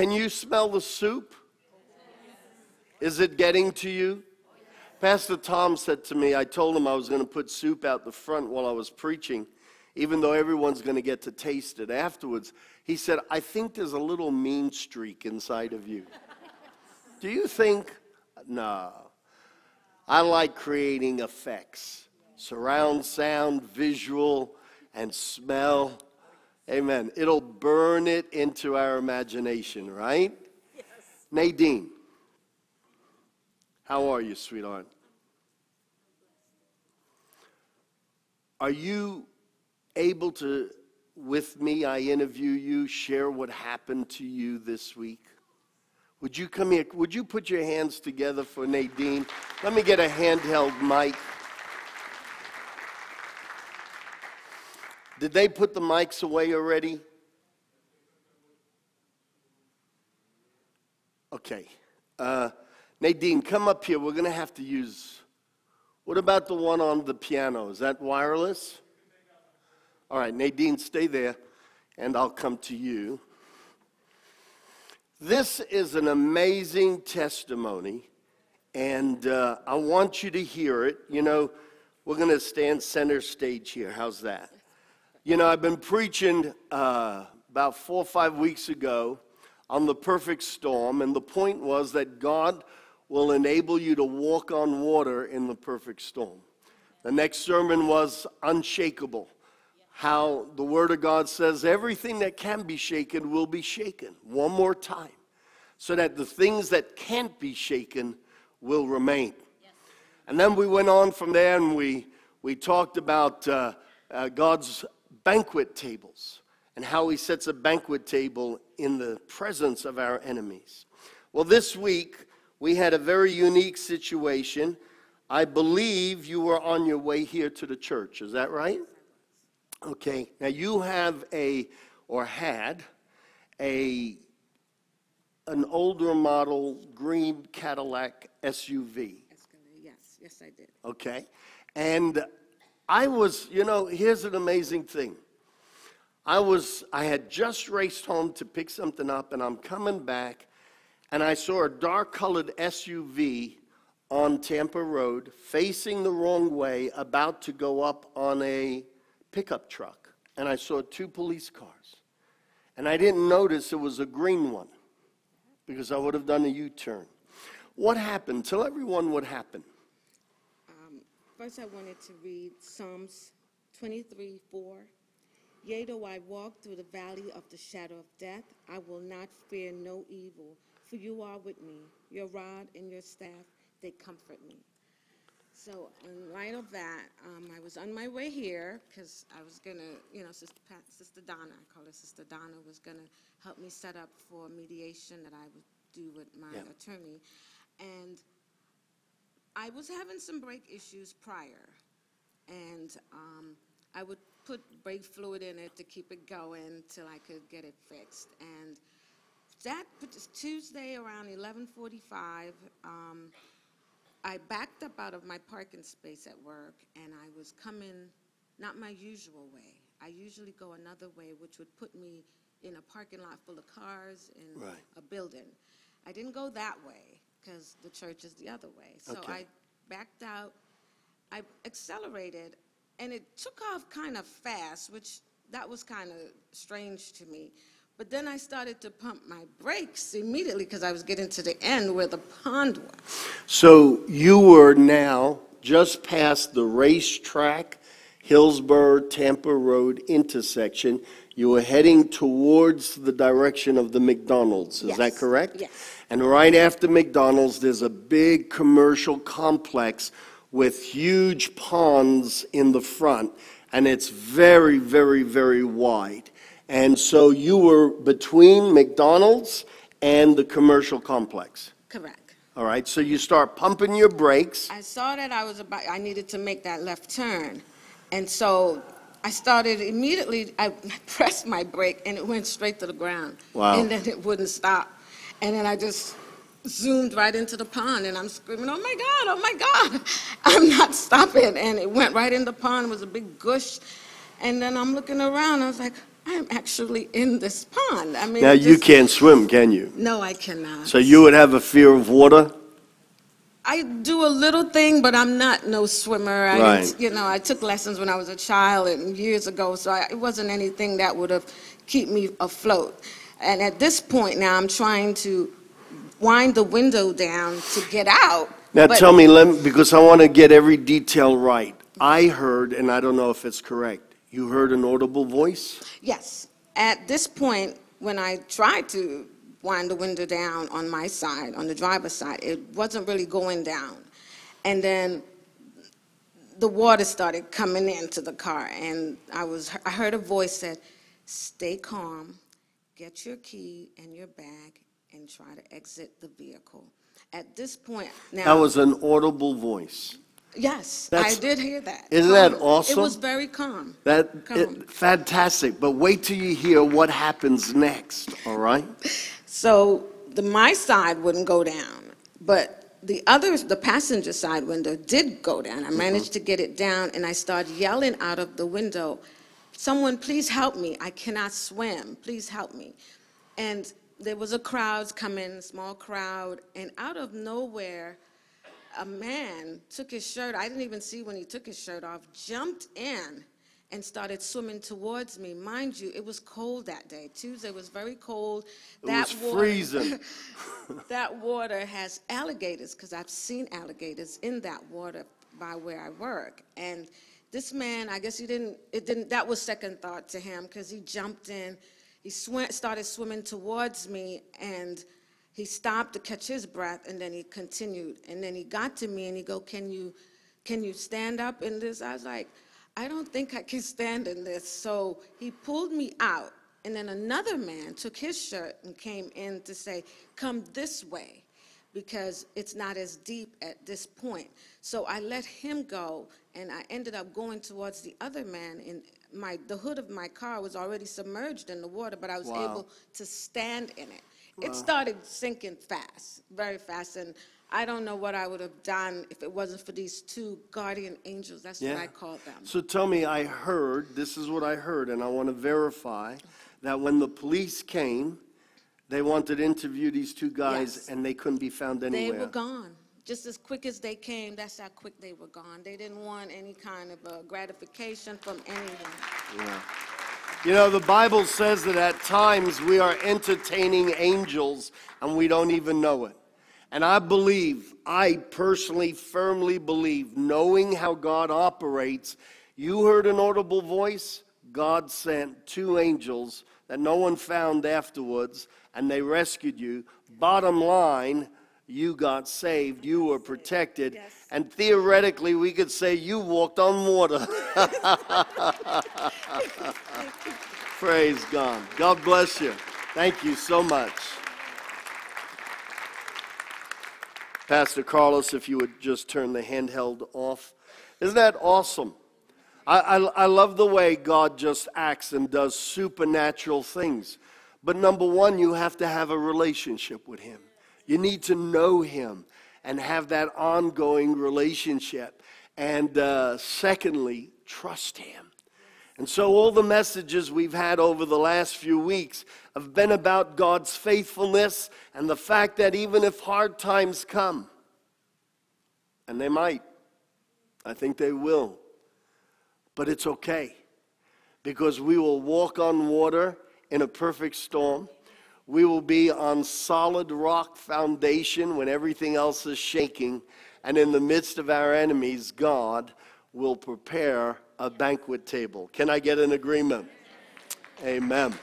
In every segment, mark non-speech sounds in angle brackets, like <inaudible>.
Can you smell the soup? Is it getting to you? Pastor Tom said to me, I told him I was going to put soup out the front while I was preaching, even though everyone's going to get to taste it afterwards. He said, I think there's a little mean streak inside of you. Do you think? No. I like creating effects surround sound, visual, and smell. Amen. It'll burn it into our imagination, right? Yes. Nadine, how are you, sweetheart? Are you able to, with me, I interview you, share what happened to you this week? Would you come here? Would you put your hands together for Nadine? Let me get a handheld mic. Did they put the mics away already? Okay. Uh, Nadine, come up here. We're going to have to use. What about the one on the piano? Is that wireless? All right, Nadine, stay there, and I'll come to you. This is an amazing testimony, and uh, I want you to hear it. You know, we're going to stand center stage here. How's that? You know, I've been preaching uh, about four or five weeks ago on the perfect storm, and the point was that God will enable you to walk on water in the perfect storm. The next sermon was unshakable. How the Word of God says everything that can be shaken will be shaken. One more time. So that the things that can't be shaken will remain. And then we went on from there and we, we talked about uh, uh, God's banquet tables and how he sets a banquet table in the presence of our enemies. Well, this week we had a very unique situation. I believe you were on your way here to the church. Is that right? Okay. Now you have a, or had, a an older model green Cadillac SUV. Yes, yes, I did. Okay. And I was, you know, here's an amazing thing. I was, I had just raced home to pick something up, and I'm coming back, and I saw a dark colored SUV on Tampa Road facing the wrong way, about to go up on a pickup truck. And I saw two police cars. And I didn't notice it was a green one because I would have done a U turn. What happened? Tell everyone what happened. First, I wanted to read Psalms 23 4. Yea, though I walk through the valley of the shadow of death, I will not fear no evil, for you are with me. Your rod and your staff, they comfort me. So, in light of that, um, I was on my way here because I was going to, you know, Sister, Pat, Sister Donna, I call her Sister Donna, was going to help me set up for mediation that I would do with my yeah. attorney. And I was having some brake issues prior, and um, I would put brake fluid in it to keep it going till I could get it fixed. And that Tuesday around 11:45, um, I backed up out of my parking space at work, and I was coming not my usual way. I usually go another way, which would put me in a parking lot full of cars in right. a building. I didn't go that way because the church is the other way. So Okay. I backed out, I accelerated, and it took off kind of fast, which that was kind of strange to me. But then I started to pump my brakes immediately because I was getting to the end where the pond was. So you were now just past the racetrack, Hillsborough Tampa Road intersection. You were heading towards the direction of the McDonald's. Is that correct? Yes. And right after McDonald's, there's a big commercial complex with huge ponds in the front, and it's very, very, very wide. And so you were between McDonald's and the commercial complex. Correct. All right, so you start pumping your brakes. I saw that I was about, I needed to make that left turn. And so I started immediately, I <laughs> pressed my brake and it went straight to the ground. Wow. And then it wouldn't stop. And then I just zoomed right into the pond and I'm screaming, oh my God, oh my God. <laughs> I'm not stopping. And it went right in the pond. It was a big gush. And then I'm looking around. I was like, I'm actually in this pond. I mean, Now, you can't swim, can you? No, I cannot. So you would have a fear of water? I do a little thing, but I'm not no swimmer. I, Right. you know, I took lessons when I was a child and years ago, so I, it wasn't anything that would have keep me afloat. And at this point now, I'm trying to wind the window down to get out. Now, but- tell me, let me- because I want to get every detail right. I heard, and I don't know if it's correct, you heard an audible voice? Yes. At this point, when I tried to wind the window down on my side, on the driver's side, it wasn't really going down. And then the water started coming into the car, and I was I heard a voice said, "Stay calm, get your key and your bag, and try to exit the vehicle." At this point, now That was an audible voice. yes, That's- I did hear that. Isn't that Calm. awesome? It was very calm. That, Come it- fantastic, but wait till you hear what happens next, all right? <laughs> So the, my side wouldn't go down, but the other, the passenger side window did go down. I managed mm-hmm. to get it down, and I started yelling out of the window, "Someone, please help me! I cannot swim. Please help me!" And there was a crowd coming, small crowd, and out of nowhere, a man took his shirt. I didn't even see when he took his shirt off. Jumped in and started swimming towards me. Mind you, it was cold that day. Tuesday was very cold. It that was water, freezing. <laughs> <laughs> that water has alligators because I've seen alligators in that water by where I work. And this man, I guess he didn't. It didn't. That was second thought to him because he jumped in. He swam, started swimming towards me and. He stopped to catch his breath and then he continued. And then he got to me and he go, "Can you, can you stand up in this?" I was like, "I don't think I can stand in this." So he pulled me out, and then another man took his shirt and came in to say, "Come this way." Because it's not as deep at this point. So I let him go, and I ended up going towards the other man. And my the hood of my car was already submerged in the water, but I was Wow. able to stand in it. It started sinking fast, very fast, and I don't know what I would have done if it wasn't for these two guardian angels. That's what Yeah. I called them. So tell me, I heard, this is what I heard, and I want to verify that when the police came, they wanted to interview these two guys Yes. and they couldn't be found anywhere. They anywhere. were gone. Just as quick as they came, that's how quick they were gone. They didn't want any kind of uh, gratification from anyone. Yeah. You know, the Bible says that at times we are entertaining angels and we don't even know it. And I believe, I personally firmly believe, knowing how God operates, you heard an audible voice, God sent two angels that no one found afterwards, and they rescued you. Bottom line, you got saved, you were protected, Yes. and theoretically, we could say you walked on water. <laughs> <laughs> Praise God. God bless you. Thank you so much. Pastor Carlos, if you would just turn the handheld off. Isn't that awesome? I, I, I love the way God just acts and does supernatural things. But number one, you have to have a relationship with Him. You need to know Him and have that ongoing relationship. And uh, secondly, trust Him. And so, all the messages we've had over the last few weeks have been about God's faithfulness and the fact that even if hard times come, and they might, I think they will, but it's okay because we will walk on water in a perfect storm. We will be on solid rock foundation when everything else is shaking. And in the midst of our enemies, God will prepare a banquet table. Can I get an agreement? Amen.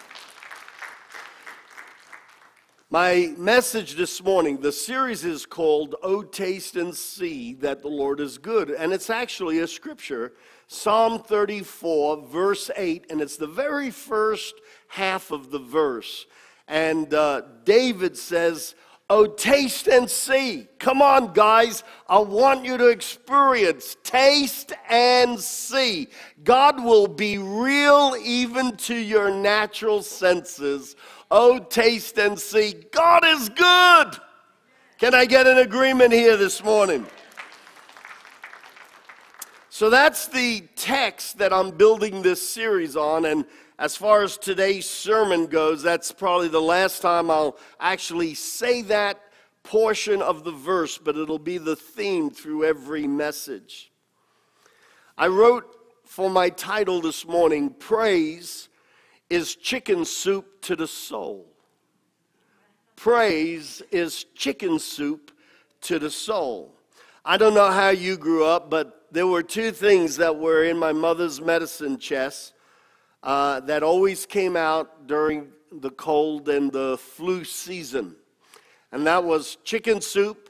My message this morning, the series is called Oh Taste and See That the Lord is Good. And it's actually a scripture, Psalm 34, verse 8, and it's the very first half of the verse. And uh, David says, Oh, taste and see. Come on, guys. I want you to experience. Taste and see. God will be real even to your natural senses. Oh, taste and see. God is good. Can I get an agreement here this morning? So that's the text that I'm building this series on. And as far as today's sermon goes, that's probably the last time I'll actually say that portion of the verse, but it'll be the theme through every message. I wrote for my title this morning Praise is Chicken Soup to the Soul. Praise is chicken soup to the soul. I don't know how you grew up, but there were two things that were in my mother's medicine chest uh, that always came out during the cold and the flu season. And that was chicken soup.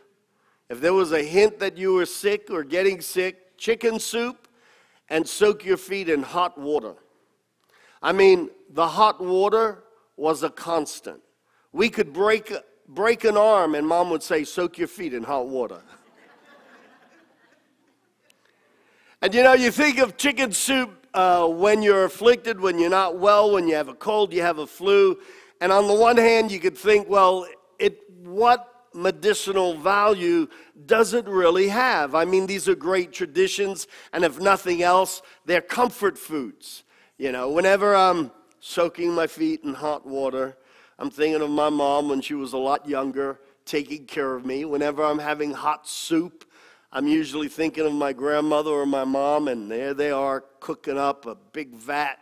If there was a hint that you were sick or getting sick, chicken soup and soak your feet in hot water. I mean, the hot water was a constant. We could break, break an arm, and mom would say, Soak your feet in hot water. <laughs> and you know, you think of chicken soup uh, when you're afflicted, when you're not well, when you have a cold, you have a flu. And on the one hand, you could think, well, it, what medicinal value does it really have? I mean, these are great traditions, and if nothing else, they're comfort foods. You know, whenever I'm soaking my feet in hot water, I'm thinking of my mom when she was a lot younger, taking care of me. Whenever I'm having hot soup, I'm usually thinking of my grandmother or my mom, and there they are cooking up a big vat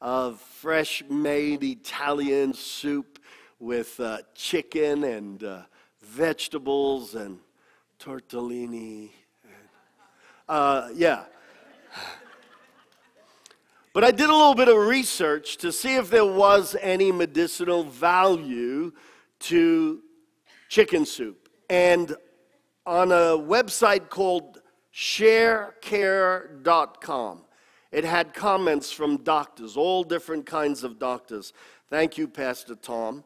of fresh made Italian soup with uh, chicken and uh, vegetables and tortellini. Uh, yeah. But I did a little bit of research to see if there was any medicinal value to chicken soup. And on a website called sharecare.com. It had comments from doctors, all different kinds of doctors. Thank you, Pastor Tom.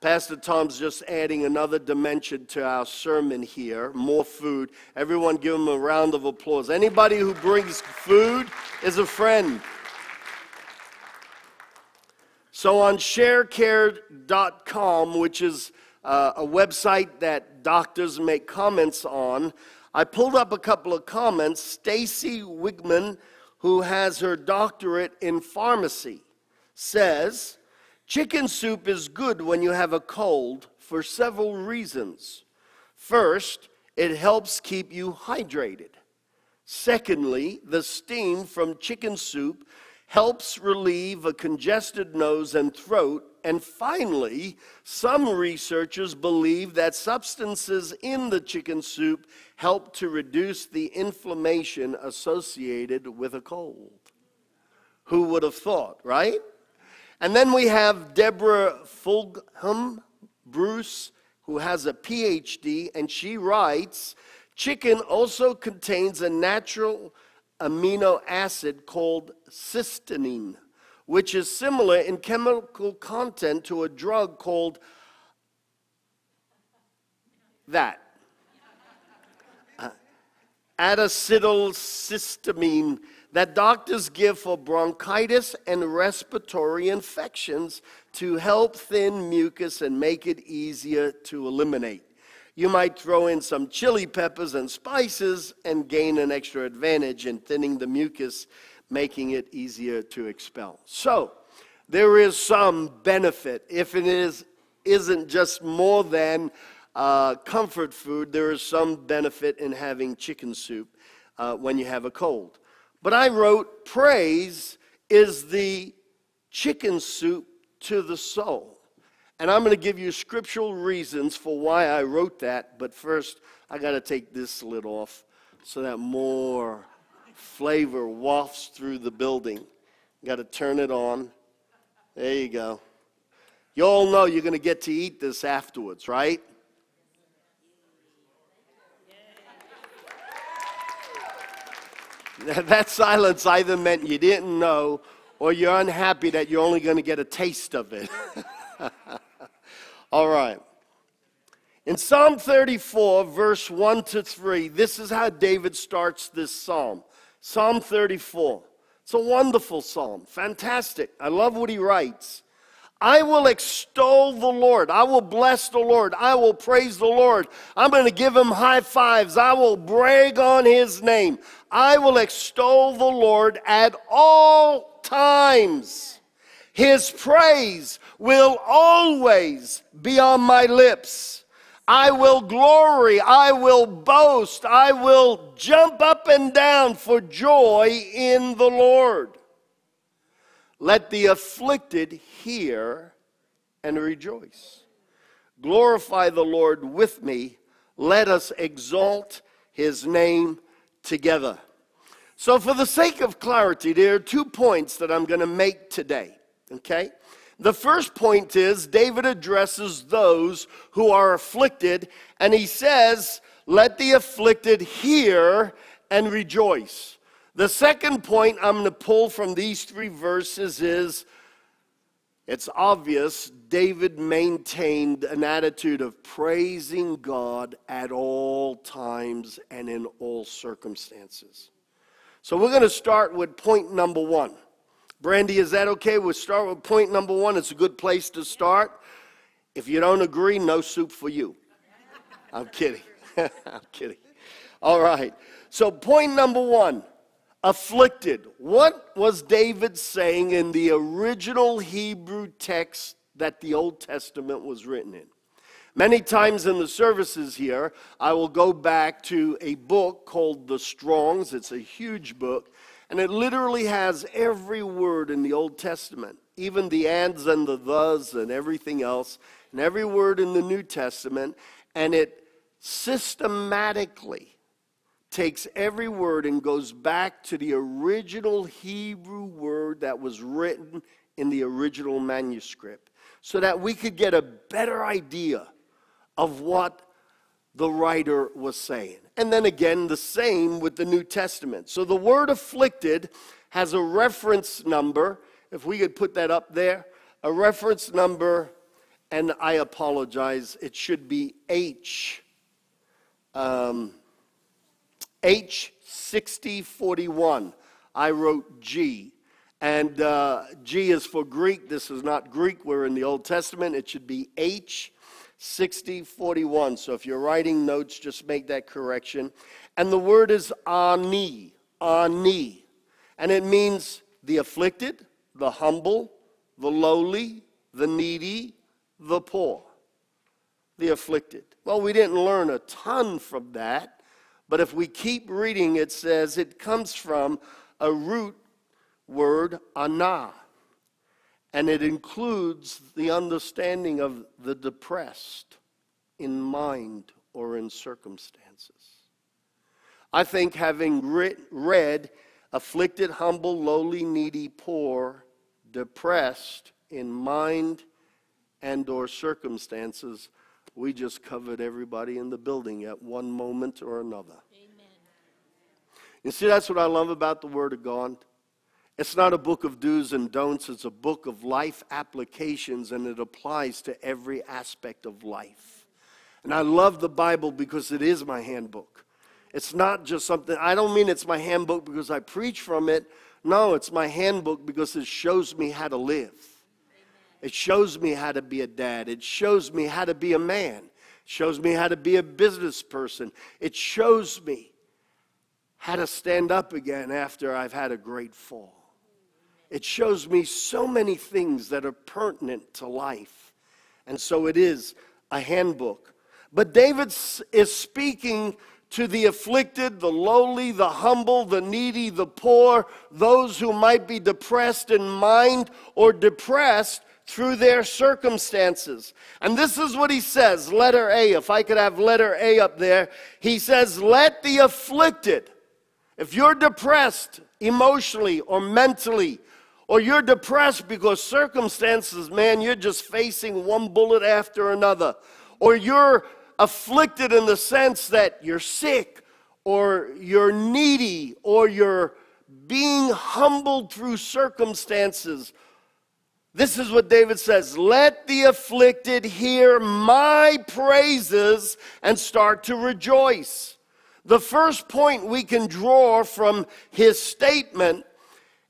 Pastor Tom's just adding another dimension to our sermon here more food. Everyone give him a round of applause. Anybody who brings food is a friend. So on sharecare.com, which is uh, a website that doctors make comments on. I pulled up a couple of comments. Stacy Wiegman, who has her doctorate in pharmacy, says chicken soup is good when you have a cold for several reasons. First, it helps keep you hydrated. Secondly, the steam from chicken soup helps relieve a congested nose and throat. And finally, some researchers believe that substances in the chicken soup help to reduce the inflammation associated with a cold. Who would have thought, right? And then we have Deborah Fulghum Bruce, who has a PhD, and she writes Chicken also contains a natural amino acid called cysteine, which is similar in chemical content to a drug called that. Uh, acetylcysteine that doctors give for bronchitis and respiratory infections to help thin mucus and make it easier to eliminate. You might throw in some chili peppers and spices and gain an extra advantage in thinning the mucus, making it easier to expel. So, there is some benefit. If it is, isn't just more than uh, comfort food, there is some benefit in having chicken soup uh, when you have a cold. But I wrote, Praise is the chicken soup to the soul. And I'm going to give you scriptural reasons for why I wrote that, but first I got to take this lid off so that more flavor wafts through the building. Got to turn it on. There you go. You all know you're going to get to eat this afterwards, right? <laughs> That silence either meant you didn't know or you're unhappy that you're only going to get a taste of it. <laughs> All right. In Psalm 34, verse 1 to 3, this is how David starts this psalm. Psalm 34. It's a wonderful psalm. Fantastic. I love what he writes. I will extol the Lord. I will bless the Lord. I will praise the Lord. I'm going to give him high fives. I will brag on his name. I will extol the Lord at all times. His praise will always be on my lips. I will glory, I will boast, I will jump up and down for joy in the Lord. Let the afflicted hear and rejoice. Glorify the Lord with me. Let us exalt his name together. So, for the sake of clarity, there are two points that I'm going to make today. Okay? The first point is David addresses those who are afflicted, and he says, Let the afflicted hear and rejoice. The second point I'm going to pull from these three verses is it's obvious David maintained an attitude of praising God at all times and in all circumstances. So we're going to start with point number one. Brandy, is that okay? We'll start with point number one. It's a good place to start. If you don't agree, no soup for you. I'm kidding. <laughs> I'm kidding. All right. So, point number one afflicted. What was David saying in the original Hebrew text that the Old Testament was written in? Many times in the services here, I will go back to a book called The Strongs. It's a huge book, and it literally has every word in the Old Testament, even the ands and the thes and everything else, and every word in the New Testament, and it systematically takes every word and goes back to the original Hebrew word that was written in the original manuscript so that we could get a better idea of what the writer was saying. And then again, the same with the New Testament. So the word afflicted has a reference number, if we could put that up there, a reference number, and I apologize, it should be H. Um, H6041. I wrote G. And uh, G is for Greek. This is not Greek. We're in the Old Testament. It should be H 6041. So if you're writing notes, just make that correction. And the word is ani, ani. And it means the afflicted, the humble, the lowly, the needy, the poor. The afflicted. Well, we didn't learn a ton from that, but if we keep reading, it says it comes from a root word, ana and it includes the understanding of the depressed in mind or in circumstances. I think having read afflicted, humble, lowly, needy, poor, depressed in mind and or circumstances, we just covered everybody in the building at one moment or another. Amen. You see, that's what I love about the Word of God. It's not a book of do's and don'ts, it's a book of life applications, and it applies to every aspect of life. And I love the Bible because it is my handbook. It's not just something, I don't mean it's my handbook because I preach from it. No, it's my handbook because it shows me how to live. It shows me how to be a dad. It shows me how to be a man. It shows me how to be a business person. It shows me how to stand up again after I've had a great fall. It shows me so many things that are pertinent to life. And so it is a handbook. But David is speaking to the afflicted, the lowly, the humble, the needy, the poor, those who might be depressed in mind or depressed through their circumstances. And this is what he says, letter A. If I could have letter A up there, he says, Let the afflicted, if you're depressed emotionally or mentally, or you're depressed because circumstances, man, you're just facing one bullet after another. Or you're afflicted in the sense that you're sick, or you're needy, or you're being humbled through circumstances. This is what David says Let the afflicted hear my praises and start to rejoice. The first point we can draw from his statement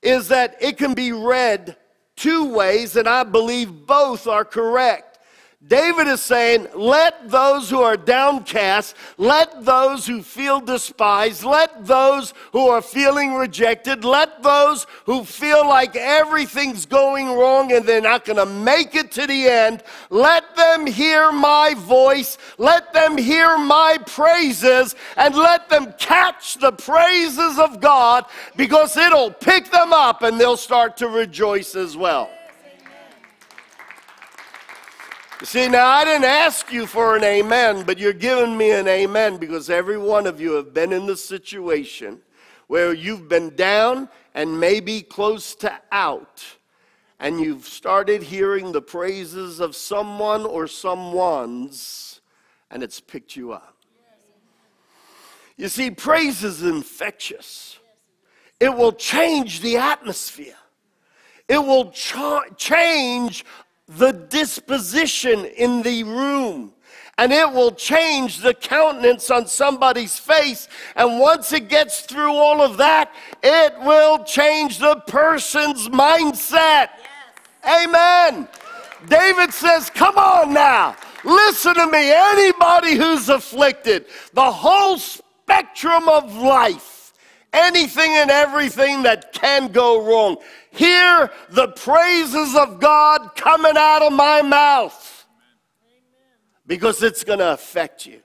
is that it can be read two ways, and I believe both are correct. David is saying, let those who are downcast, let those who feel despised, let those who are feeling rejected, let those who feel like everything's going wrong and they're not going to make it to the end, let them hear my voice, let them hear my praises, and let them catch the praises of God because it'll pick them up and they'll start to rejoice as well. See, now I didn't ask you for an amen, but you're giving me an amen because every one of you have been in the situation where you've been down and maybe close to out, and you've started hearing the praises of someone or someone's, and it's picked you up. You see, praise is infectious, it will change the atmosphere. It will ch- change the disposition in the room. And it will change the countenance on somebody's face. And once it gets through all of that, it will change the person's mindset. Yes. Amen. David says, Come on now, listen to me. Anybody who's afflicted, the whole spectrum of life, anything and everything that can go wrong. Hear the praises of God coming out of my mouth because it's going to affect you.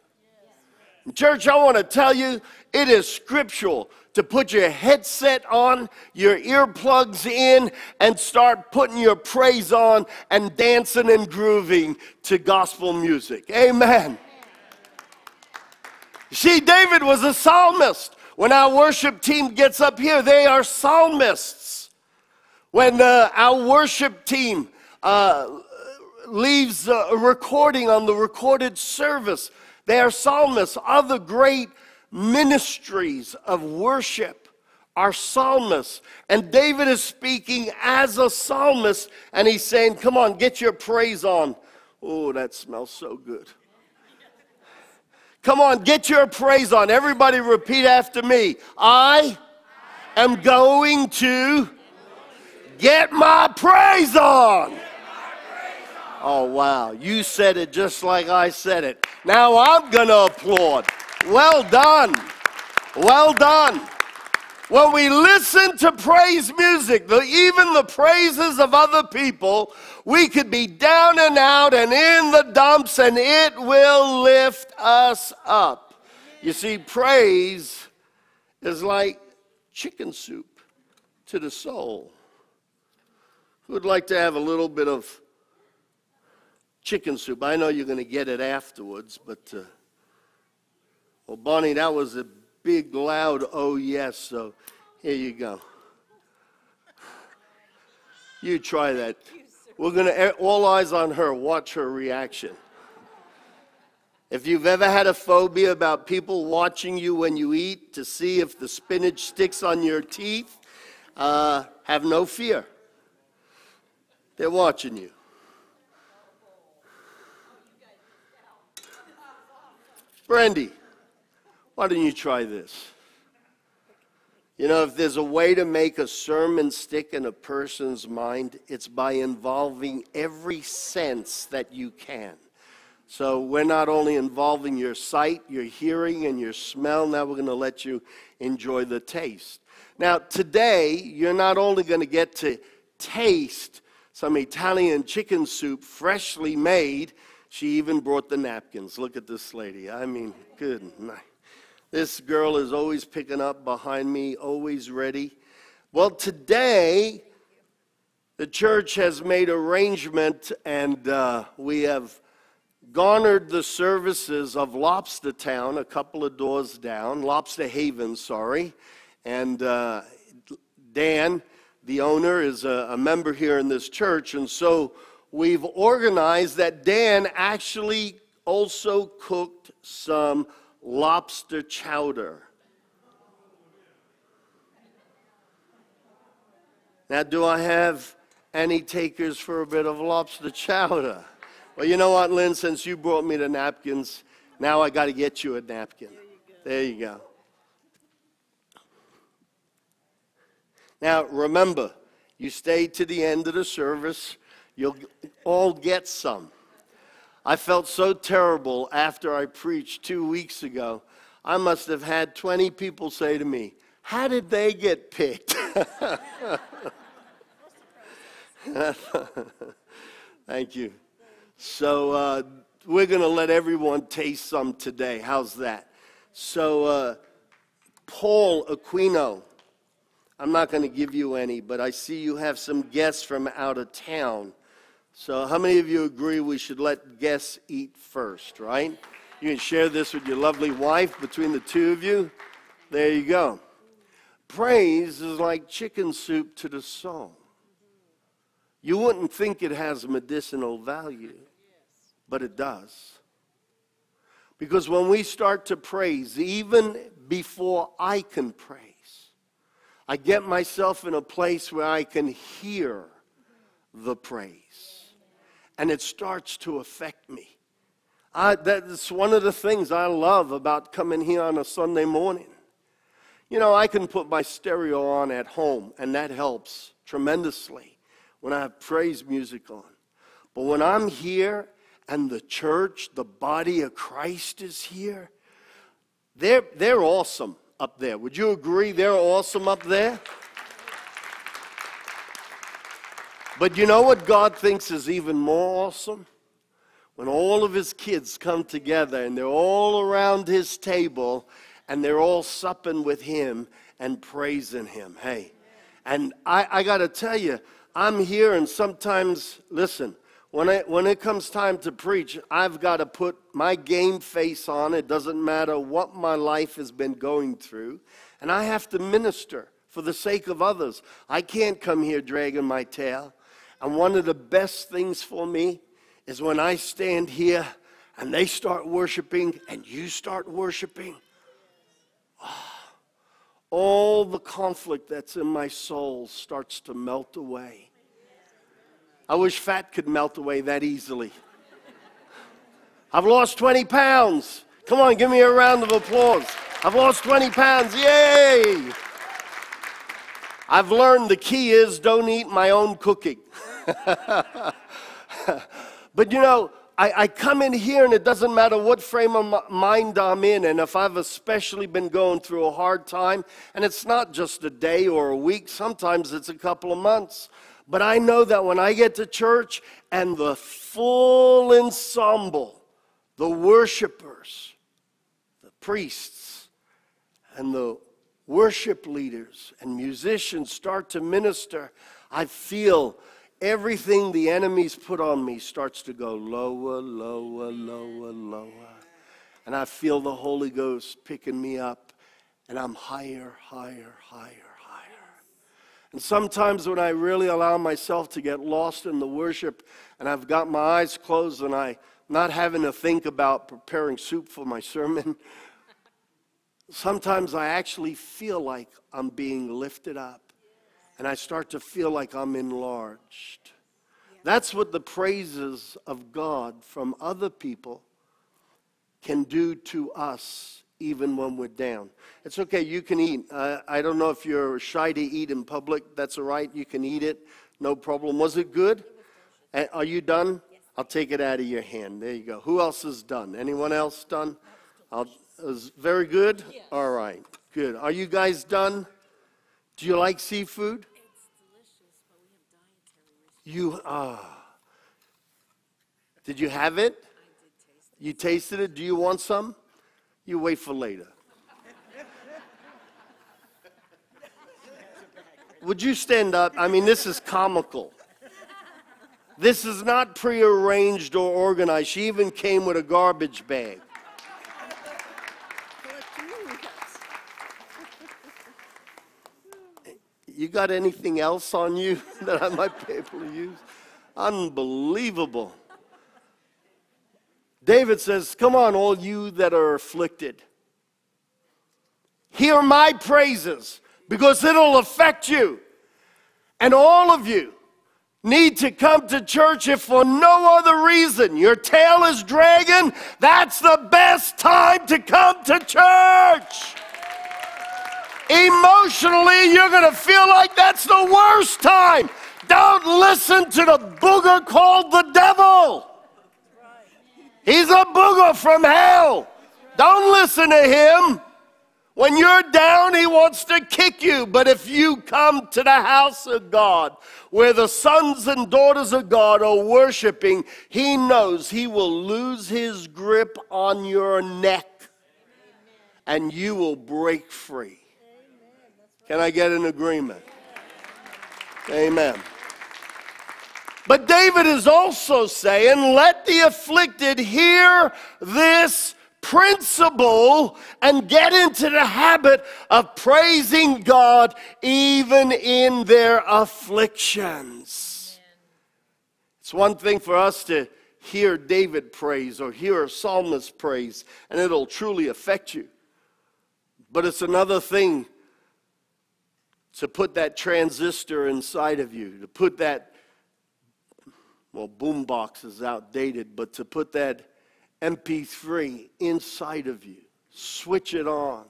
Church, I want to tell you it is scriptural to put your headset on, your earplugs in, and start putting your praise on and dancing and grooving to gospel music. Amen. See, David was a psalmist. When our worship team gets up here, they are psalmists. When uh, our worship team uh, leaves a recording on the recorded service, they are psalmists. Other great ministries of worship are psalmists. And David is speaking as a psalmist, and he's saying, Come on, get your praise on. Oh, that smells so good. Come on, get your praise on. Everybody repeat after me. I am going to Get my praise on. Oh, wow. You said it just like I said it. Now I'm going to applaud. Well done. Well done. When we listen to praise music, the, even the praises of other people, we could be down and out and in the dumps, and it will lift us up. You see, praise is like chicken soup to the soul. Who would like to have a little bit of chicken soup? I know you're going to get it afterwards, but, uh, well, Bonnie, that was a big, loud oh yes, so here you go. You try that. We're going to, all eyes on her, watch her reaction. If you've ever had a phobia about people watching you when you eat to see if the spinach sticks on your teeth, uh, have no fear. They're watching you. Brandy, why don't you try this? You know, if there's a way to make a sermon stick in a person's mind, it's by involving every sense that you can. So we're not only involving your sight, your hearing, and your smell, now we're going to let you enjoy the taste. Now, today, you're not only going to get to taste some Italian chicken soup, freshly made. She even brought the napkins. Look at this lady. I mean, good night. This girl is always picking up behind me, always ready. Well, today, the church has made arrangement and uh, we have garnered the services of Lobster Town, a couple of doors down, Lobster Haven, sorry. And uh, Dan the owner is a, a member here in this church, and so we've organized that Dan actually also cooked some lobster chowder. Now, do I have any takers for a bit of lobster chowder? Well, you know what, Lynn, since you brought me the napkins, now I got to get you a napkin. There you go. Now, remember, you stay to the end of the service, you'll all get some. I felt so terrible after I preached two weeks ago. I must have had 20 people say to me, How did they get picked? <laughs> Thank you. So uh, we're going to let everyone taste some today. How's that? So, uh, Paul Aquino, I'm not going to give you any, but I see you have some guests from out of town. So, how many of you agree we should let guests eat first, right? You can share this with your lovely wife between the two of you. There you go. Praise is like chicken soup to the soul. You wouldn't think it has medicinal value, but it does. Because when we start to praise, even before I can praise, I get myself in a place where I can hear the praise and it starts to affect me. I, that's one of the things I love about coming here on a Sunday morning. You know, I can put my stereo on at home, and that helps tremendously when I have praise music on. But when I'm here and the church, the body of Christ is here, they're, they're awesome up there. Would you agree they're awesome up there? But you know what God thinks is even more awesome? When all of his kids come together and they're all around his table and they're all supping with him and praising him. Hey, and I, I got to tell you, I'm here and sometimes, listen, when, I, when it comes time to preach, I've got to put my game face on. It doesn't matter what my life has been going through. And I have to minister for the sake of others. I can't come here dragging my tail. And one of the best things for me is when I stand here and they start worshiping and you start worshiping. Ah, all the conflict that's in my soul starts to melt away. I wish fat could melt away that easily. I've lost 20 pounds. Come on, give me a round of applause. I've lost 20 pounds. Yay! I've learned the key is don't eat my own cooking. <laughs> but you know, I, I, come in here and it doesn't matter what frame of mind I'm in, and if I've especially been going through a hard time, and it's not just a day or a week, sometimes it's a couple of months. But I know that when I get to church and the full ensemble, the worshipers, the priests, and the worship leaders and musicians start to minister, I feel everything the enemy's put on me starts to go lower, lower, lower, lower. And I feel the Holy Ghost picking me up, and I'm higher, higher, higher, higher. And sometimes when I really allow myself to get lost in the worship, and I've got my eyes closed and I'm not having to think about preparing soup for my sermon, <laughs> sometimes I actually feel like I'm being lifted up and I start to feel like I'm enlarged. That's what the praises of God from other people can do to us even when we're down. It's okay, you can eat. Uh, I don't know if you're shy to eat in public. That's all right, you can eat it, no problem. Was it good? Are you done? Yes. I'll take it out of your hand. There you go. Who else is done? Anyone else done? I'll, is very good? Yes. All right, good. Are you guys done? Do you like seafood? You ah. Uh, did you have it? You tasted it. Do you want some? You wait for later. Would you stand up? I mean, this is comical. This is not prearranged or organized. She even came with a garbage bag. You got anything else on you <laughs> that I might be able to use? Unbelievable. David says, Come on, all you that are afflicted. Hear my praises because it'll affect you. And all of you need to come to church if for no other reason your tail is dragging. That's the best time to come to church. Emotionally, you're going to feel like that's the worst time. Don't listen to the booger called the devil. He's a booger from hell. Don't listen to him. When you're down, he wants to kick you. But if you come to the house of God, where the sons and daughters of God are worshiping, he knows he will lose his grip on your neck and you will break free. Can I get an agreement? Amen. But David is also saying, let the afflicted hear this principle and get into the habit of praising God even in their afflictions. It's one thing for us to hear David praise or hear a psalmist praise, and it'll truly affect you. But it's another thing to put that transistor inside of you, to put that, well, boombox is outdated, but to put that MP3 inside of you. Switch it on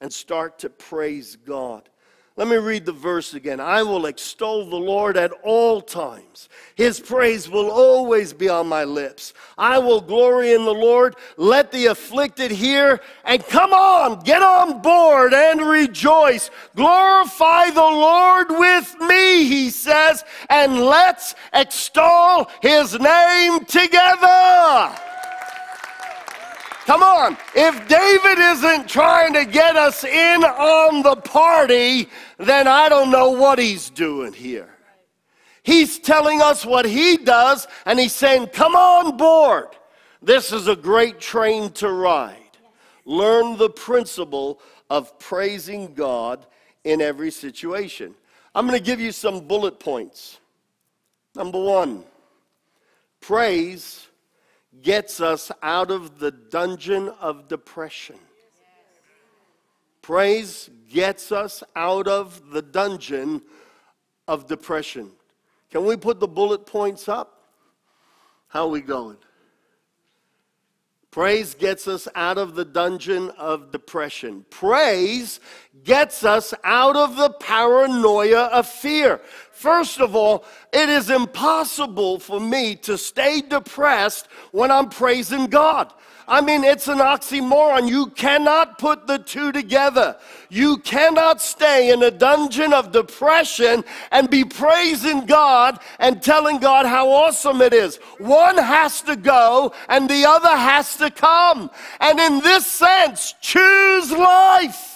and start to praise God. Let me read the verse again. I will extol the Lord at all times. His praise will always be on my lips. I will glory in the Lord. Let the afflicted hear and come on, get on board and rejoice. Glorify the Lord with he says, and let's extol his name together. Come on. If David isn't trying to get us in on the party, then I don't know what he's doing here. He's telling us what he does, and he's saying, Come on board. This is a great train to ride. Learn the principle of praising God in every situation. I'm going to give you some bullet points. Number one, praise gets us out of the dungeon of depression. Praise gets us out of the dungeon of depression. Can we put the bullet points up? How are we going? Praise gets us out of the dungeon of depression. Praise gets us out of the paranoia of fear. First of all, it is impossible for me to stay depressed when I'm praising God. I mean, it's an oxymoron. You cannot put the two together. You cannot stay in a dungeon of depression and be praising God and telling God how awesome it is. One has to go and the other has to come. And in this sense, choose life.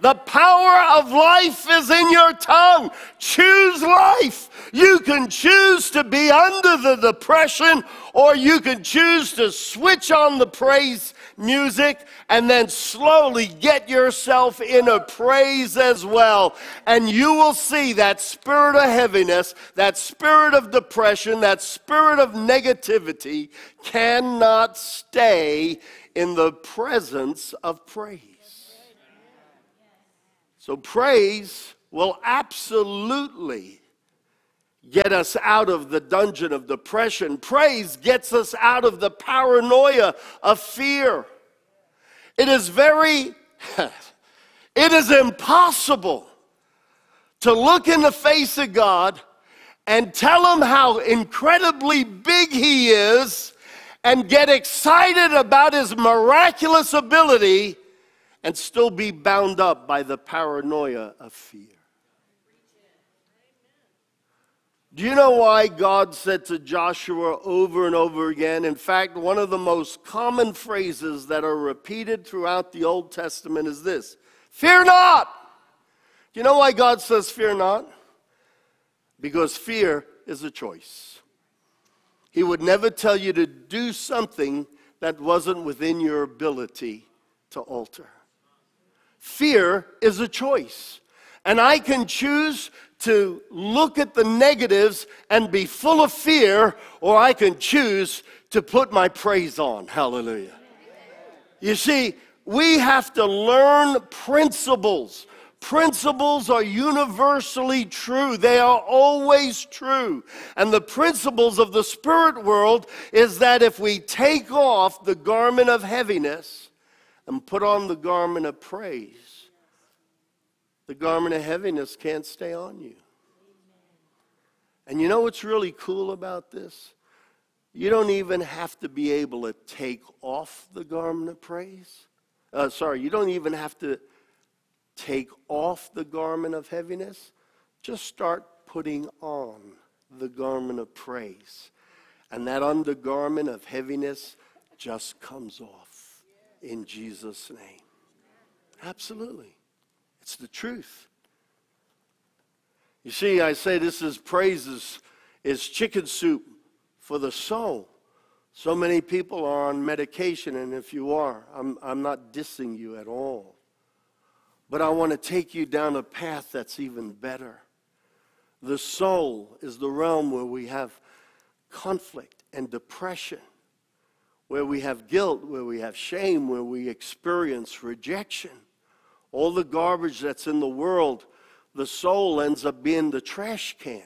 The power of life is in your tongue. Choose life. You can choose to be under the depression, or you can choose to switch on the praise music and then slowly get yourself in a praise as well. And you will see that spirit of heaviness, that spirit of depression, that spirit of negativity cannot stay in the presence of praise. So praise will absolutely get us out of the dungeon of depression. Praise gets us out of the paranoia of fear. It is very, <laughs> it is impossible to look in the face of God and tell him how incredibly big he is and get excited about his miraculous ability and still be bound up by the paranoia of fear. Do you know why God said to Joshua over and over again? In fact, one of the most common phrases that are repeated throughout the Old Testament is this Fear not! Do you know why God says fear not? Because fear is a choice. He would never tell you to do something that wasn't within your ability to alter. Fear is a choice. And I can choose to look at the negatives and be full of fear, or I can choose to put my praise on. Hallelujah. You see, we have to learn principles. Principles are universally true. They are always true. And the principles of the spirit world is that if we take off the garment of heaviness, and put on the garment of praise, the garment of heaviness can't stay on you. And you know what's really cool about this? You don't even have to be able to take off the garment of praise. Uh, sorry, you don't even have to take off the garment of heaviness. Just start putting on the garment of praise. And that undergarment of heaviness just comes off in Jesus' name. Absolutely. It's the truth. You see, I say this is praises is chicken soup for the soul. So many people are on medication, and if you are, I'm, I'm not dissing you at all. But I want to take you down a path that's even better. The soul is the realm where we have conflict and depression, where we have guilt, where we have shame, where we experience rejection. All the garbage that's in the world, the soul ends up being the trash can.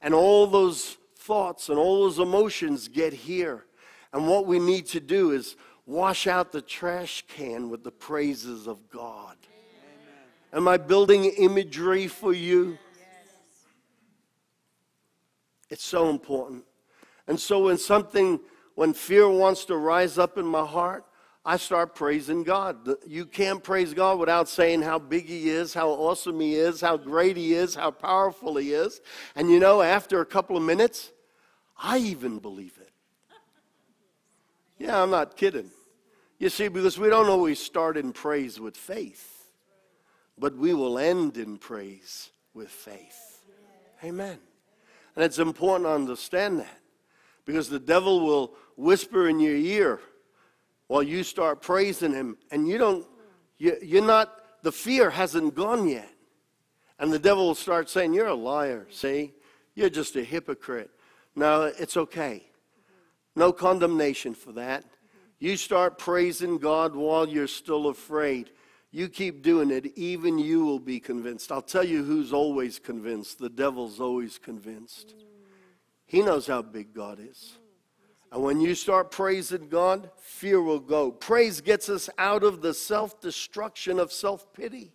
And all those thoughts and all those emotions get here. And what we need to do is wash out the trash can with the praises of God. Amen. Am I building imagery for you? It's so important. And so when something, when fear wants to rise up in my heart, I start praising God. You can't praise God without saying how big He is, how awesome He is, how great He is, how powerful He is. And you know, after a couple of minutes, I even believe it. Yeah, I'm not kidding. You see, because we don't always start in praise with faith, but we will end in praise with faith. Amen. And it's important to understand that because the devil will whisper in your ear while you start praising him. And you don't you, you're not the fear hasn't gone yet. And the devil will start saying you're a liar see? You're just a hypocrite. No it's okay. No condemnation for that. You start praising god while you're still afraid. You keep doing it even you will be convinced. I'll tell you who's always convinced. The devil's always convinced. He knows how big god is and when you start praising God, fear will go. Praise gets us out of the self destruction of self pity.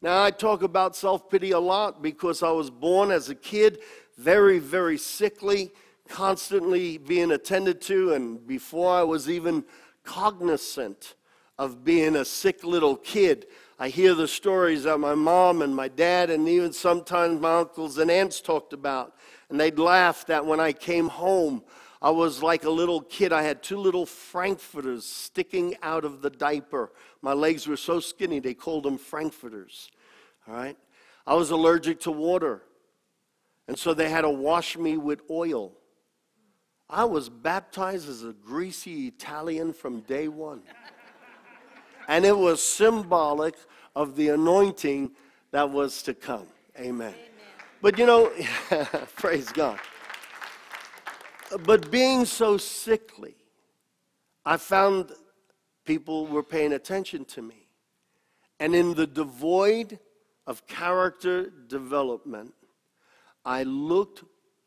Now, I talk about self pity a lot because I was born as a kid very, very sickly, constantly being attended to, and before I was even cognizant of being a sick little kid, I hear the stories that my mom and my dad, and even sometimes my uncles and aunts talked about. And they'd laugh that when I came home, I was like a little kid. I had two little frankfurters sticking out of the diaper. My legs were so skinny, they called them frankfurters. All right? I was allergic to water. And so they had to wash me with oil. I was baptized as a greasy Italian from day one. And it was symbolic of the anointing that was to come. Amen. Amen. But you know, <laughs> praise God. But being so sickly, I found people were paying attention to me. And in the devoid of character development, I looked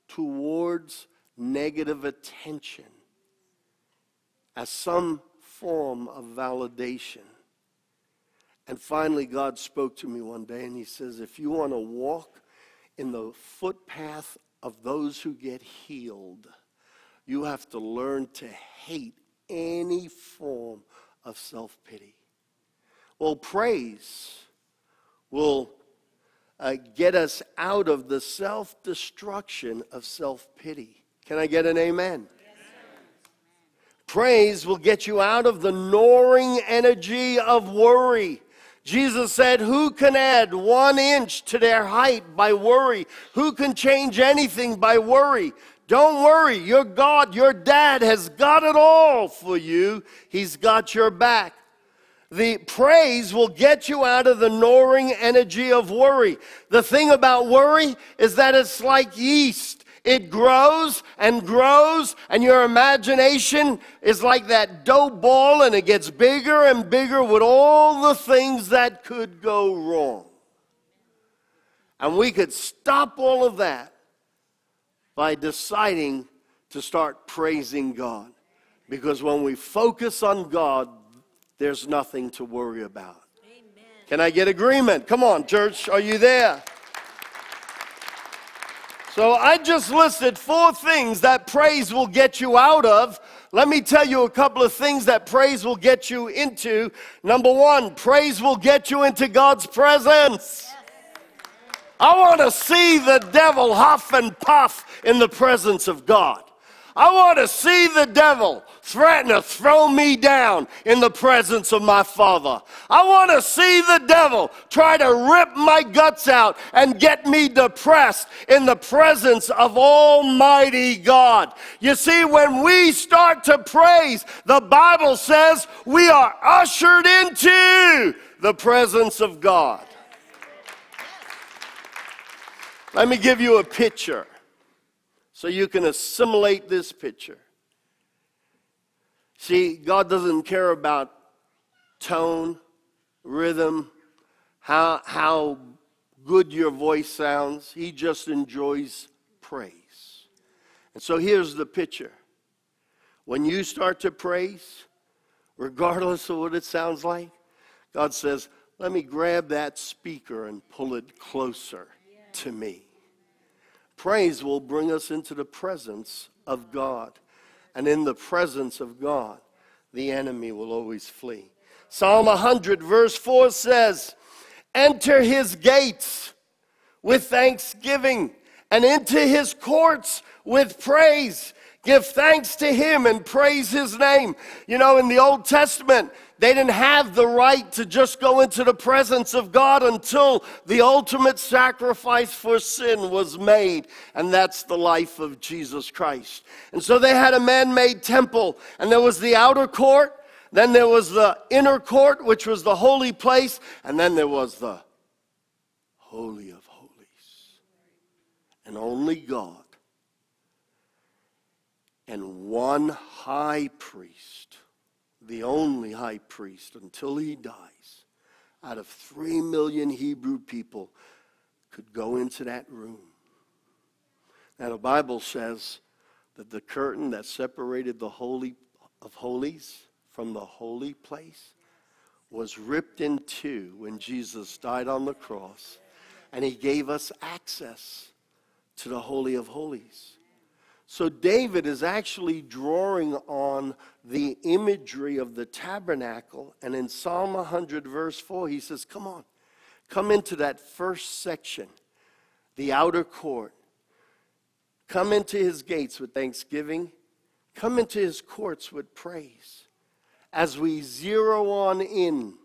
towards negative attention as some form of validation. And finally, God spoke to me one day and He says, If you want to walk in the footpath of those who get healed, you have to learn to hate any form of self pity. Well, praise will uh, get us out of the self destruction of self pity. Can I get an amen? Praise will get you out of the gnawing energy of worry. Jesus said, Who can add one inch to their height by worry? Who can change anything by worry? Don't worry, your God, your dad has got it all for you. He's got your back. The praise will get you out of the gnawing energy of worry. The thing about worry is that it's like yeast. It grows and grows, and your imagination is like that dough ball, and it gets bigger and bigger with all the things that could go wrong. And we could stop all of that by deciding to start praising God. Because when we focus on God, there's nothing to worry about. Amen. Can I get agreement? Come on, church, are you there? So I just listed four things that praise will get you out of. Let me tell you a couple of things that praise will get you into. Number one, praise will get you into God's presence. I want to see the devil huff and puff in the presence of God. I want to see the devil threaten to throw me down in the presence of my Father. I want to see the devil try to rip my guts out and get me depressed in the presence of Almighty God. You see, when we start to praise, the Bible says we are ushered into the presence of God. Let me give you a picture so you can assimilate this picture. See, God doesn't care about tone, rhythm, how, how good your voice sounds. He just enjoys praise. And so here's the picture. When you start to praise, regardless of what it sounds like, God says, Let me grab that speaker and pull it closer to me. Praise will bring us into the presence of God. And in the presence of God, the enemy will always flee. Psalm 100, verse 4 says, Enter his gates with thanksgiving and into his courts with praise. Give thanks to him and praise his name. You know, in the Old Testament, they didn't have the right to just go into the presence of God until the ultimate sacrifice for sin was made, and that's the life of Jesus Christ. And so they had a man made temple, and there was the outer court, then there was the inner court, which was the holy place, and then there was the Holy of Holies. And only God and one high priest, the only high priest until he dies, out of three million Hebrew people, could go into that room. Now, the Bible says that the curtain that separated the Holy of Holies from the holy place was ripped in two when Jesus died on the cross, and he gave us access to the Holy of Holies. So David is actually drawing on the imagery of the tabernacle. And in Psalm 100, verse 4, he says, Come on, come into that first section, the outer court. Come into his gates with thanksgiving. Come into his courts with praise. As we zero on in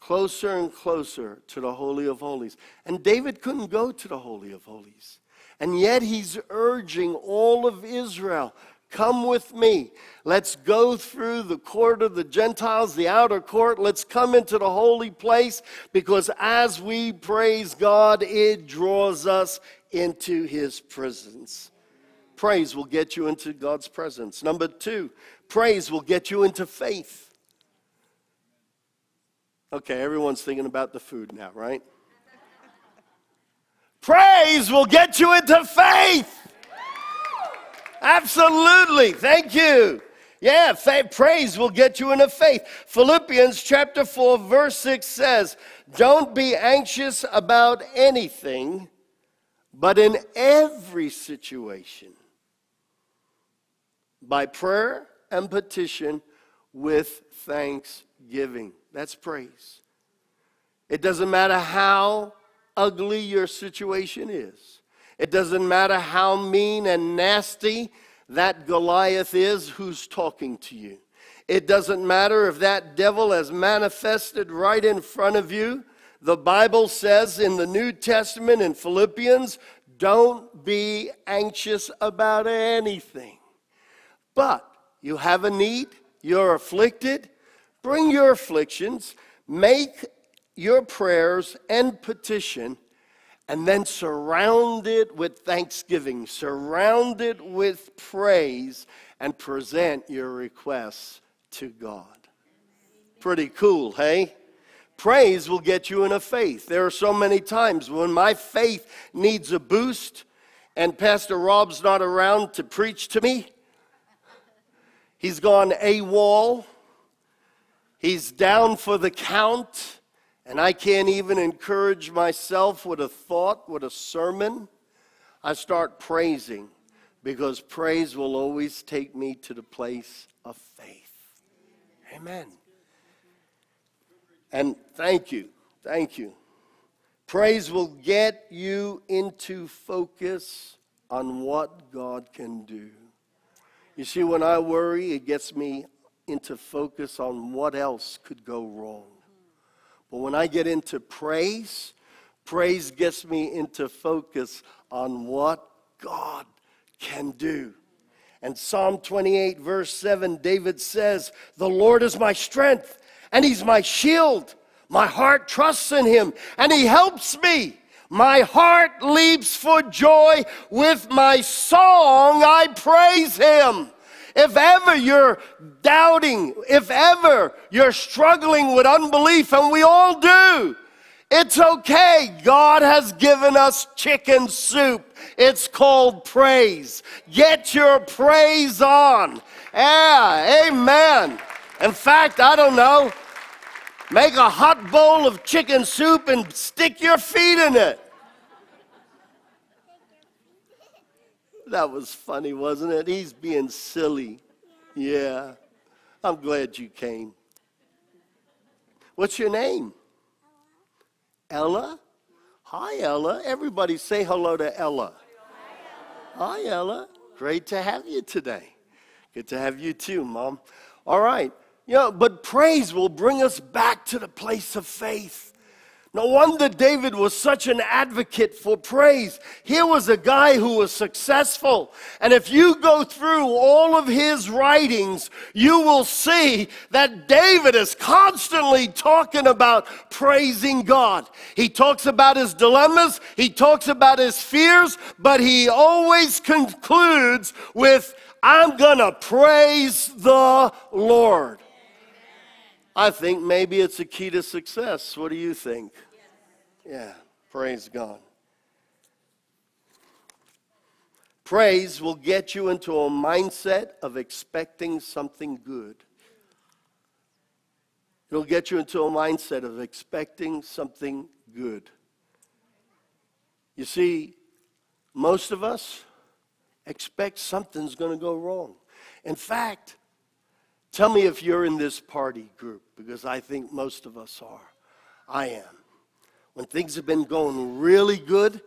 closer and closer to the Holy of Holies. And David couldn't go to the Holy of Holies. And yet he's urging all of Israel Come with me. Let's go through the court of the Gentiles, the outer court. Let's come into the holy place because as we praise God, it draws us into his presence. Praise will get you into God's presence. Number two, praise will get you into faith. Okay, everyone's thinking about the food now, right? Praise will get you into faith. Absolutely. Thank you. Yeah, faith, praise will get you into faith. Philippians chapter 4, verse 6 says, Don't be anxious about anything, but in every situation, by prayer and petition with thanksgiving. That's praise. It doesn't matter how ugly your situation is. It doesn't matter how mean and nasty that Goliath is who's talking to you. It doesn't matter if that devil has manifested right in front of you. The Bible says in the New Testament in Philippians, don't be anxious about anything. But you have a need, you're afflicted, bring your afflictions, make your prayers and petition and then surround it with thanksgiving, surround it with praise, and present your requests to God. Pretty cool, hey? Praise will get you in a faith. There are so many times when my faith needs a boost and Pastor Rob's not around to preach to me. He's gone AWOL. He's down for the count and I can't even encourage myself with a thought, with a sermon. I start praising because praise will always take me to the place of faith. Amen. And thank you. Thank you. Praise will get you into focus on what God can do. You see, when I worry, it gets me into focus on what else could go wrong. But when I get into praise, praise gets me into focus on what God can do. And Psalm 28, verse 7, David says, The Lord is my strength, and He's my shield. My heart trusts in Him, and He helps me. My heart leaps for joy. With my song, I praise Him. If ever you're doubting, if ever you're struggling with unbelief, and we all do, it's okay. God has given us chicken soup. It's called praise. Get your praise on. Yeah, amen. In fact, I don't know, make a hot bowl of chicken soup and stick your feet in it. That was funny, wasn't it? He's being silly. Yeah. I'm glad you came. What's your name? Ella? Hi, Ella. Everybody say hello to Ella. Hi, Ella. Great to have you today. Good to have you too, Mom. All right. You know, but praise will bring us back to the place of faith. No wonder David was such an advocate for praise. Here was a guy who was successful. And if you go through all of his writings, you will see that David is constantly talking about praising God. He talks about his dilemmas, he talks about his fears, but he always concludes with, I'm to praise the Lord. I think maybe it's a key to success. What do you think? Yeah, praise God. Praise will get you into a mindset of expecting something good. It'll get you into a mindset of expecting something good. You see, most of us expect something's going to go wrong. In fact, Tell me if you're in this party group, because I think most of us are. I am. When things have been going really good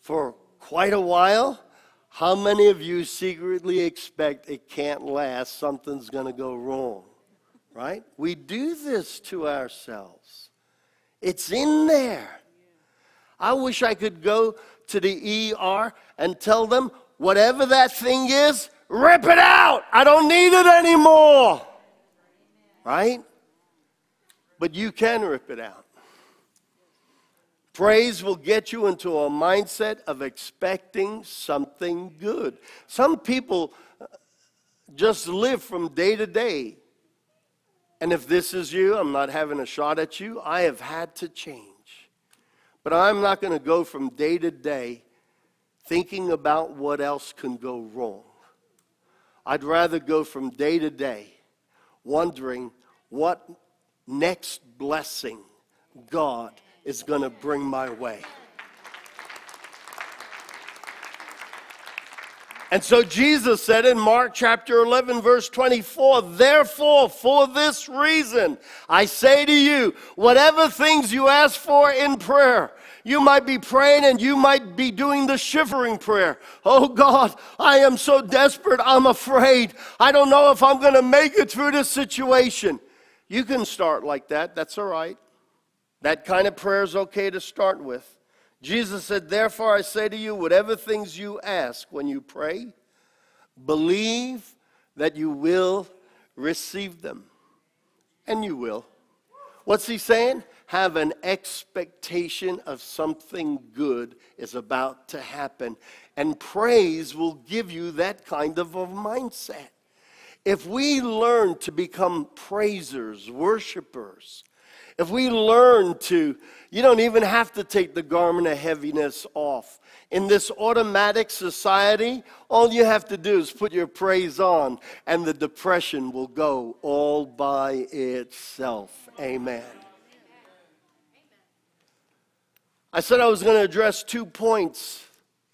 for quite a while, how many of you secretly expect it can't last, something's going to go wrong? Right? We do this to ourselves. It's in there. I wish I could go to the ER and tell them whatever that thing is, Rip it out. I don't need it anymore. Right? But you can rip it out. Praise will get you into a mindset of expecting something good. Some people uh, just live from day to day. And if this is you, I'm not having a shot at you. I have had to change. But I'm not going to go from day to day thinking about what else can go wrong. I'd rather go from day to day wondering what next blessing God is going to bring my way. And so Jesus said in Mark chapter 11, verse 24, Therefore, for this reason, I say to you, whatever things you ask for in prayer, you might be praying and you might be doing the shivering prayer. Oh God, I am so desperate. I'm afraid. I don't know if I'm going to make it through this situation. You can start like that. That's all right. That kind of prayer is okay to start with. Jesus said, Therefore, I say to you, whatever things you ask when you pray, believe that you will receive them. And you will. What's he saying? Have an expectation of something good is about to happen. And praise will give you that kind of a mindset. If we learn to become praisers, worshipers, if we learn to, you don't even have to take the garment of heaviness off. In this automatic society, all you have to do is put your praise on, and the depression will go all by itself. Amen. I said I was going to address two points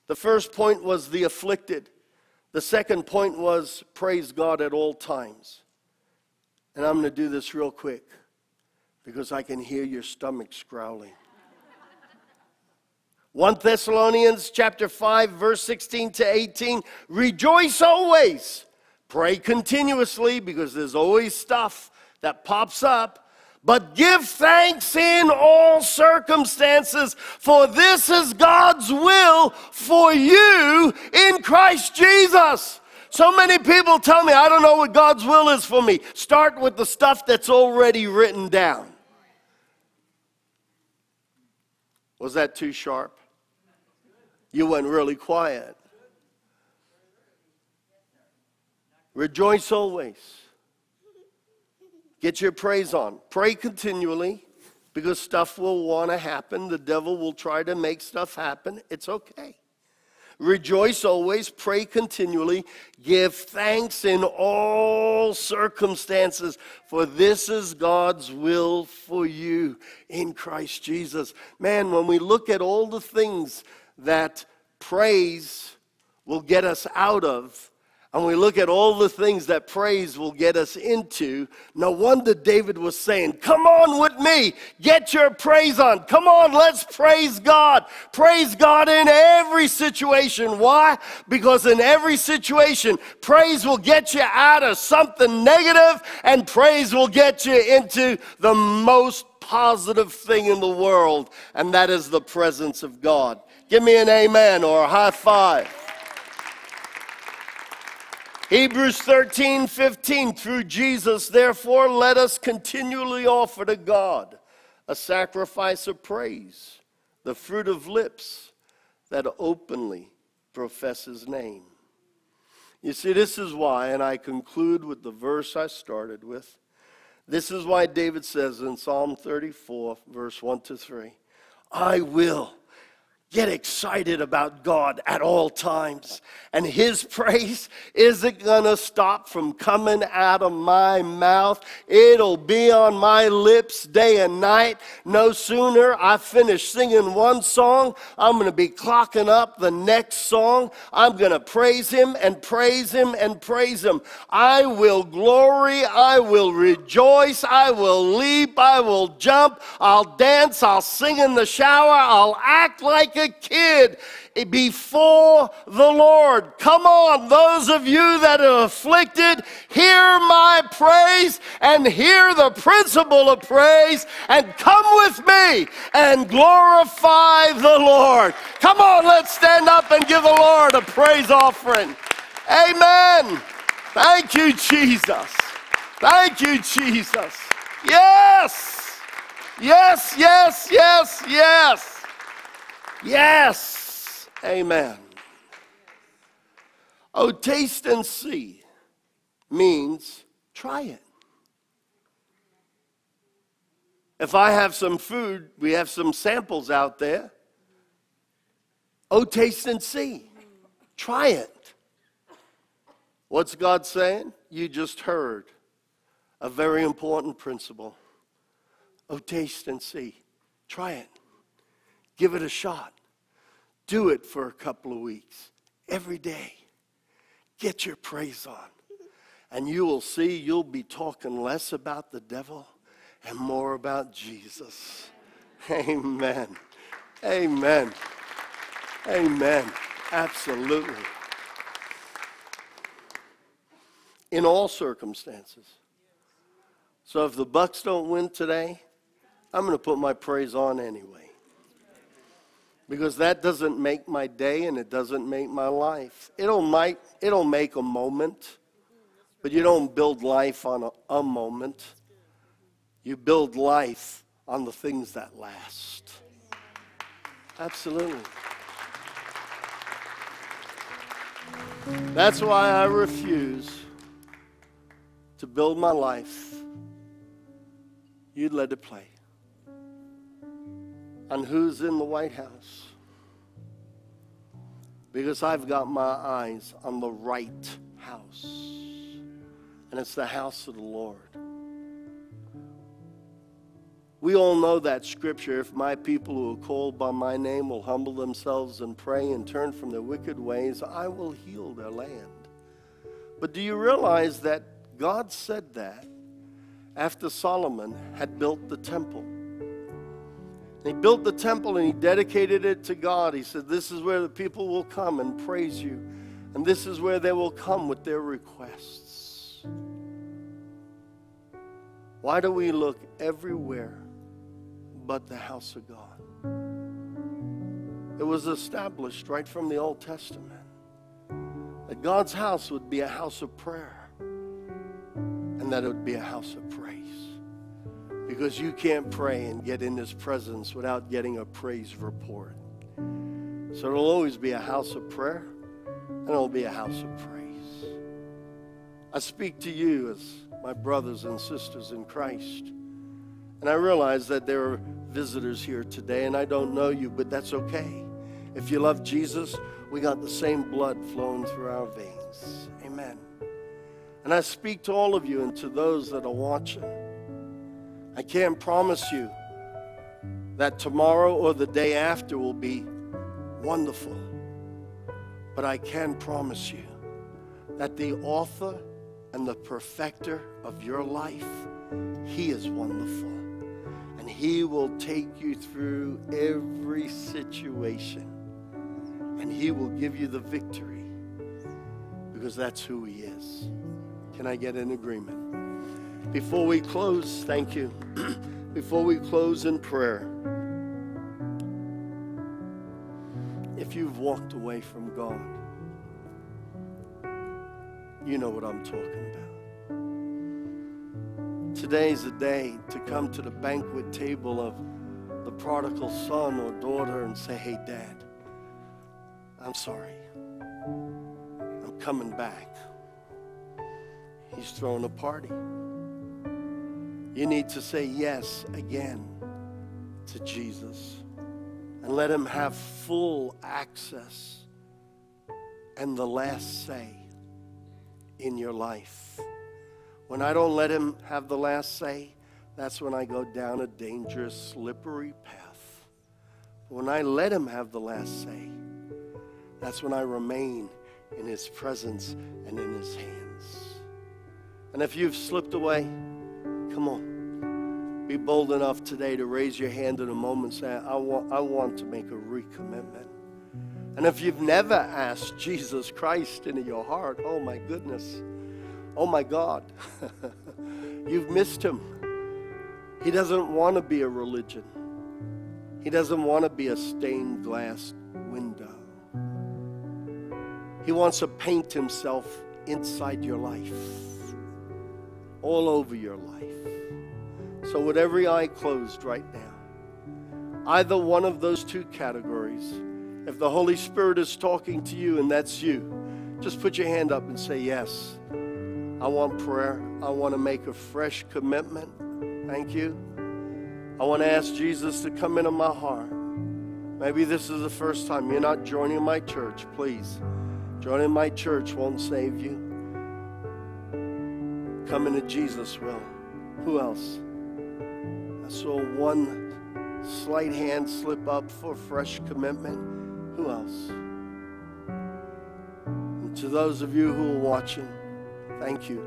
The first point was the afflicted. The second point was praise God at all times. And I'm going to do this real quick because I can hear your stomachs growling. <laughs> 1 Thessalonians chapter 5 verse 16 to 18 rejoice always pray continuously because there's always stuff that pops up but give thanks in all circumstances for this is God's will for you in Christ Jesus so many people tell me I don't know what God's will is for me start with the stuff that's already written down was that too sharp you went really quiet. Rejoice always. Get your praise on. Pray continually because stuff will want to happen. The devil will try to make stuff happen. It's okay. Rejoice always, pray continually, give thanks in all circumstances, for this is God's will for you in Christ Jesus. Man, when we look at all the things that praise will get us out of, and we look at all the things that praise will get us into, no wonder David was saying, Come on with me, get your praise on. Come on, let's praise God. Praise God in every situation. Why? Because in every situation, praise will get you out of something negative, and praise will get you into the most positive thing in the world, and that is the presence of God. Give me an amen or a high five. Hebrews 13, 15, through Jesus, therefore, let us continually offer to God a sacrifice of praise, the fruit of lips that openly profess his name. You see, this is why, and I conclude with the verse I started with. This is why David says in Psalm 34, verse 1 to 3, I will Get excited about God at all times. And His <laughs> praise isn't going to stop from coming out of my mouth. It'll be on my lips day and night. No sooner I finish singing one song, I'm going to be clocking up the next song. I'm going to praise Him and praise Him and praise Him. I will glory. I will rejoice. I will leap. I will jump. I'll dance. I'll sing in the shower. I'll act like a a kid before the Lord. Come on, those of you that are afflicted, hear my praise and hear the principle of praise and come with me and glorify the Lord. Come on, let's stand up and give the Lord a praise offering. Amen. Thank you, Jesus. Thank you, Jesus. Yes. Yes, yes, yes, yes. Yes. Amen. Oh, taste and see means try it. If I have some food, we have some samples out there. Oh, taste and see. Try it. What's God saying? You just heard a very important principle. Oh, taste and see. Try it. Give it a shot. Do it for a couple of weeks, every day. Get your praise on. And you will see you'll be talking less about the devil and more about Jesus. Amen. Amen. Amen. Absolutely. In all circumstances. So if the Bucks don't win today, I'm going to put my praise on anyway because that doesn't make my day and it doesn't make my life. It'll, might, it'll make a moment, but you don't build life on a, a moment. You build life on the things that last. Absolutely. That's why I refuse to build my life. You'd let it play on who's in the White House. Because I've got my eyes on the right house, and it's the house of the Lord. We all know that scripture. If my people who are called by my name will humble themselves and pray and turn from their wicked ways, I will heal their land. But do you realize that God said that after Solomon had built the temple? He built the temple and he dedicated it to God. He said, This is where the people will come and praise you, and this is where they will come with their requests. Why do we look everywhere but the house of God? It was established right from the Old Testament that God's house would be a house of prayer and that it would be a house of praise. Because you can't pray and get in His presence without getting a praise report. So it'll always be a house of prayer and it'll be a house of praise. I speak to you as my brothers and sisters in Christ. And I realize that there are visitors here today, and I don't know you, but that's okay. If you love Jesus, we got the same blood flowing through our veins. Amen. And I speak to all of you and to those that are watching. I can't promise you that tomorrow or the day after will be wonderful, but I can promise you that the author and the perfecter of your life, He is wonderful. And He will take you through every situation. And He will give you the victory because that's who He is. Can I get an agreement? Before we close, thank you. <clears throat> Before we close in prayer, if you've walked away from God, you know what I'm talking about. Today's a day to come to the banquet table of the prodigal son or daughter and say, Hey, Dad, I'm sorry. I'm coming back. He's throwing a party. You need to say yes again to Jesus and let Him have full access and the last say in your life. When I don't let Him have the last say, that's when I go down a dangerous, slippery path. When I let Him have the last say, that's when I remain in His presence and in His hands. And if you've slipped away, Come on. Be bold enough today to raise your hand in a moment and say, I want, I want to make a recommitment. And if you've never asked Jesus Christ into your heart, oh my goodness, oh my God, <laughs> you've missed him. He doesn't want to be a religion, he doesn't want to be a stained glass window. He wants to paint himself inside your life, all over your life. So, with every eye closed right now, either one of those two categories, if the Holy Spirit is talking to you and that's you, just put your hand up and say, Yes, I want prayer. I want to make a fresh commitment. Thank you. I want to ask Jesus to come into my heart. Maybe this is the first time you're not joining my church. Please, joining my church won't save you. Coming to Jesus will. Who else? I saw one slight hand slip up for fresh commitment. Who else? And to those of you who are watching, thank you.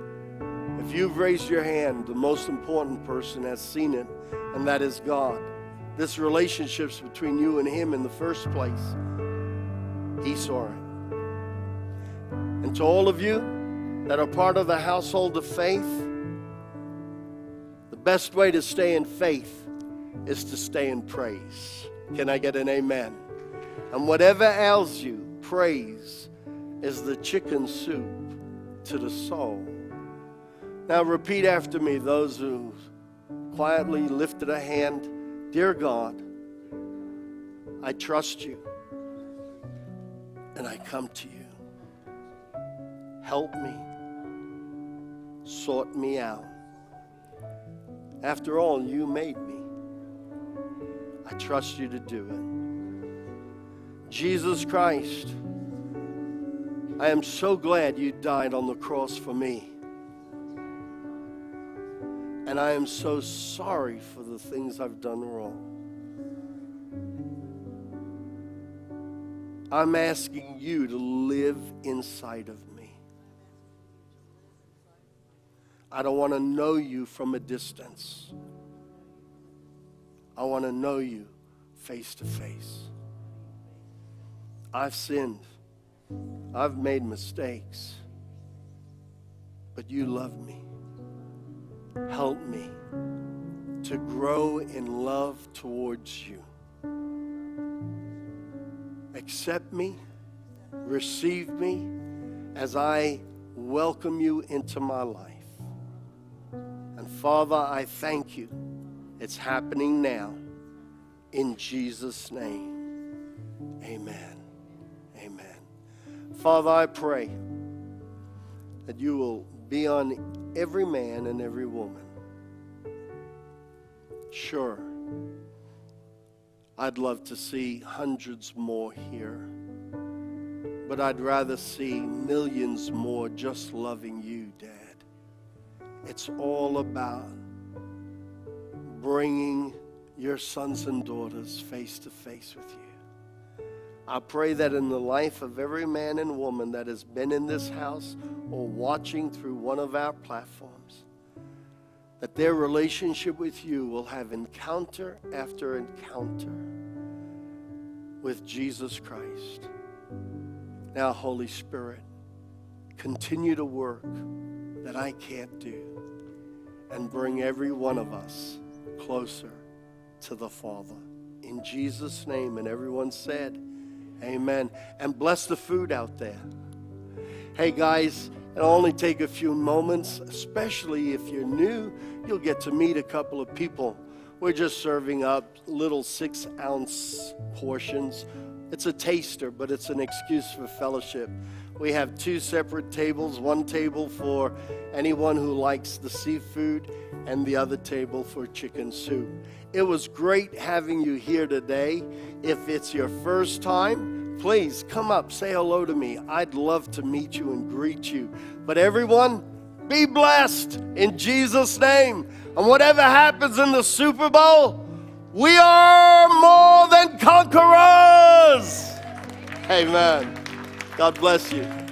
If you've raised your hand, the most important person has seen it, and that is God. This relationship's between you and Him in the first place. He saw it. And to all of you that are part of the household of faith, the best way to stay in faith is to stay in praise. Can I get an amen? And whatever ails you, praise is the chicken soup to the soul. Now, repeat after me those who quietly lifted a hand Dear God, I trust you and I come to you. Help me, sort me out after all, you made me. I trust you to do it. Jesus Christ, I am so glad you died on the cross for me. And I am so sorry for the things I've done wrong. I'm asking you to live inside of me. I don't want to know you from a distance. I want to know you face to face. I've sinned. I've made mistakes. But you love me. Help me to grow in love towards you. Accept me, receive me as I welcome you into my life. Father, I thank you. It's happening now. In Jesus' name, amen. Amen. Father, I pray that you will be on every man and every woman. Sure, I'd love to see hundreds more here, but I'd rather see millions more just loving you, Dad. It's all about bringing your sons and daughters face to face with you. I pray that in the life of every man and woman that has been in this house or watching through one of our platforms, that their relationship with you will have encounter after encounter with Jesus Christ. Now, Holy Spirit, continue to work that I can't do and bring every one of us closer to the Father. In Jesus' name, and everyone said, Amen. And bless the food out there. Hey, guys, it'll only take a few moments, especially if you're new. You'll get to meet a couple of people. We're just serving up little six ounce portions. It's a taster, but it's an excuse for fellowship. We have two separate tables one table for anyone who likes the seafood, and the other table for chicken soup. It was great having you here today. If it's your first time, please come up, say hello to me. I'd love to meet you and greet you. But everyone, be blessed in Jesus' name. And whatever happens in the Super Bowl, we are more than conquerors. Amen. God bless you.